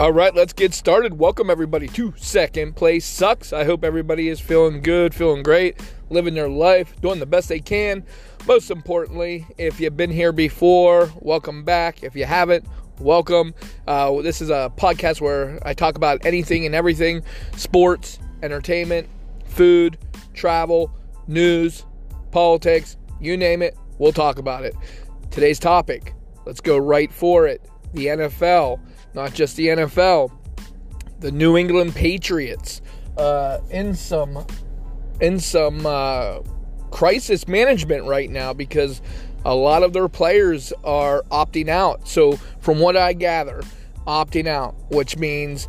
All right, let's get started. Welcome, everybody, to Second Place Sucks. I hope everybody is feeling good, feeling great, living their life, doing the best they can. Most importantly, if you've been here before, welcome back. If you haven't, welcome. Uh, this is a podcast where I talk about anything and everything sports, entertainment, food, travel, news, politics, you name it, we'll talk about it. Today's topic, let's go right for it the NFL not just the NFL, the New England Patriots uh, in some in some uh, crisis management right now because a lot of their players are opting out. So, from what I gather, opting out, which means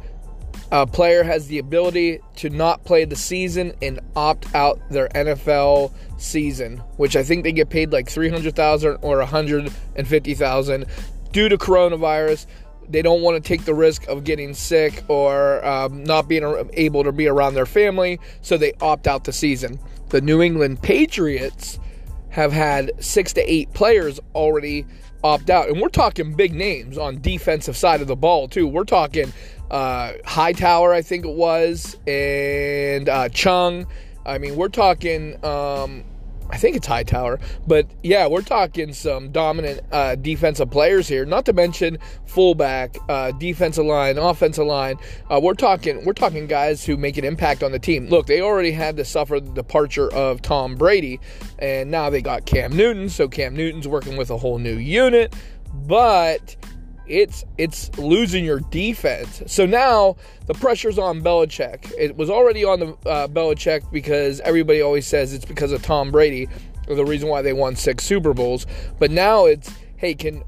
a player has the ability to not play the season and opt out their NFL season, which I think they get paid like 300,000 or 150,000 due to coronavirus they don't want to take the risk of getting sick or um, not being able to be around their family, so they opt out the season. The New England Patriots have had six to eight players already opt out, and we're talking big names on defensive side of the ball too. We're talking uh, Hightower, I think it was, and uh, Chung. I mean, we're talking um, I think it's Hightower. But yeah, we're talking some dominant uh, defensive players here. Not to mention fullback, uh, defensive line, offensive line. Uh, we're talking we're talking guys who make an impact on the team. Look, they already had to suffer the departure of Tom Brady, and now they got Cam Newton. So Cam Newton's working with a whole new unit, but it's it's losing your defense. So now the pressure's on Belichick. It was already on the uh, Belichick because everybody always says it's because of Tom Brady, the reason why they won six Super Bowls. But now it's hey, can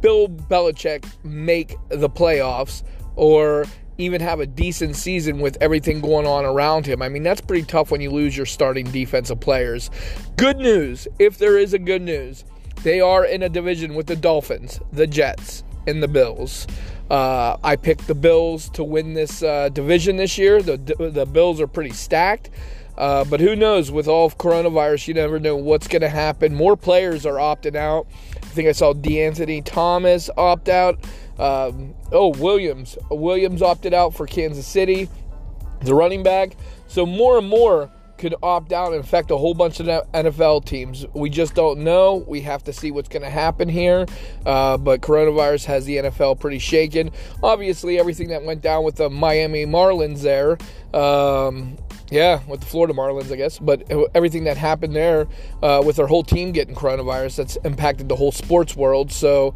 Bill Belichick make the playoffs or even have a decent season with everything going on around him. I mean, that's pretty tough when you lose your starting defensive players. Good news, if there is a good news, they are in a division with the Dolphins, the Jets, and the Bills. Uh, I picked the Bills to win this uh, division this year. The, the Bills are pretty stacked. Uh, but who knows? With all of coronavirus, you never know what's going to happen. More players are opting out. I think I saw DeAnthony Thomas opt out. Um, oh, Williams. Williams opted out for Kansas City, the running back. So more and more could opt out and affect a whole bunch of NFL teams. We just don't know. We have to see what's going to happen here. Uh, but coronavirus has the NFL pretty shaken. Obviously, everything that went down with the Miami Marlins there. Um, yeah, with the Florida Marlins, I guess. But everything that happened there uh, with their whole team getting coronavirus, that's impacted the whole sports world. So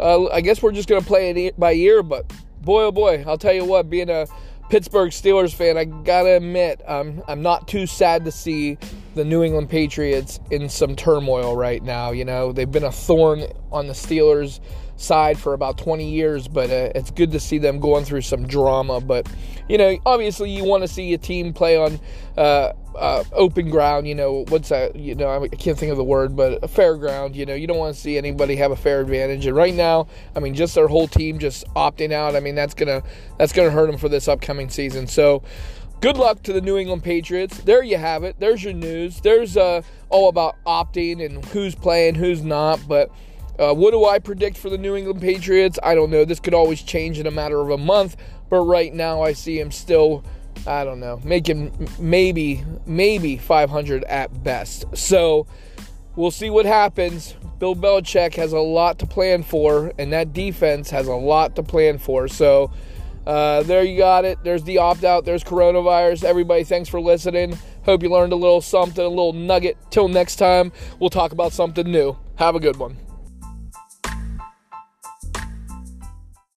uh, I guess we're just going to play it by ear. But boy, oh boy, I'll tell you what, being a Pittsburgh Steelers fan, I gotta admit, I'm I'm not too sad to see the New England Patriots in some turmoil right now. You know, they've been a thorn on the Steelers' side for about 20 years, but uh, it's good to see them going through some drama. But you know, obviously, you want to see a team play on uh, uh, open ground. You know, what's that? You know, I can't think of the word, but a fair ground. You know, you don't want to see anybody have a fair advantage. And right now, I mean, just their whole team just opting out. I mean, that's gonna that's gonna hurt them for this upcoming season. So. Good luck to the New England Patriots. There you have it. There's your news. There's uh, all about opting and who's playing, who's not. But uh, what do I predict for the New England Patriots? I don't know. This could always change in a matter of a month, but right now I see him still, I don't know, making maybe, maybe 500 at best. So we'll see what happens. Bill Belichick has a lot to plan for, and that defense has a lot to plan for. So uh, there you got it. There's the opt out. There's coronavirus. Everybody, thanks for listening. Hope you learned a little something, a little nugget. Till next time, we'll talk about something new. Have a good one.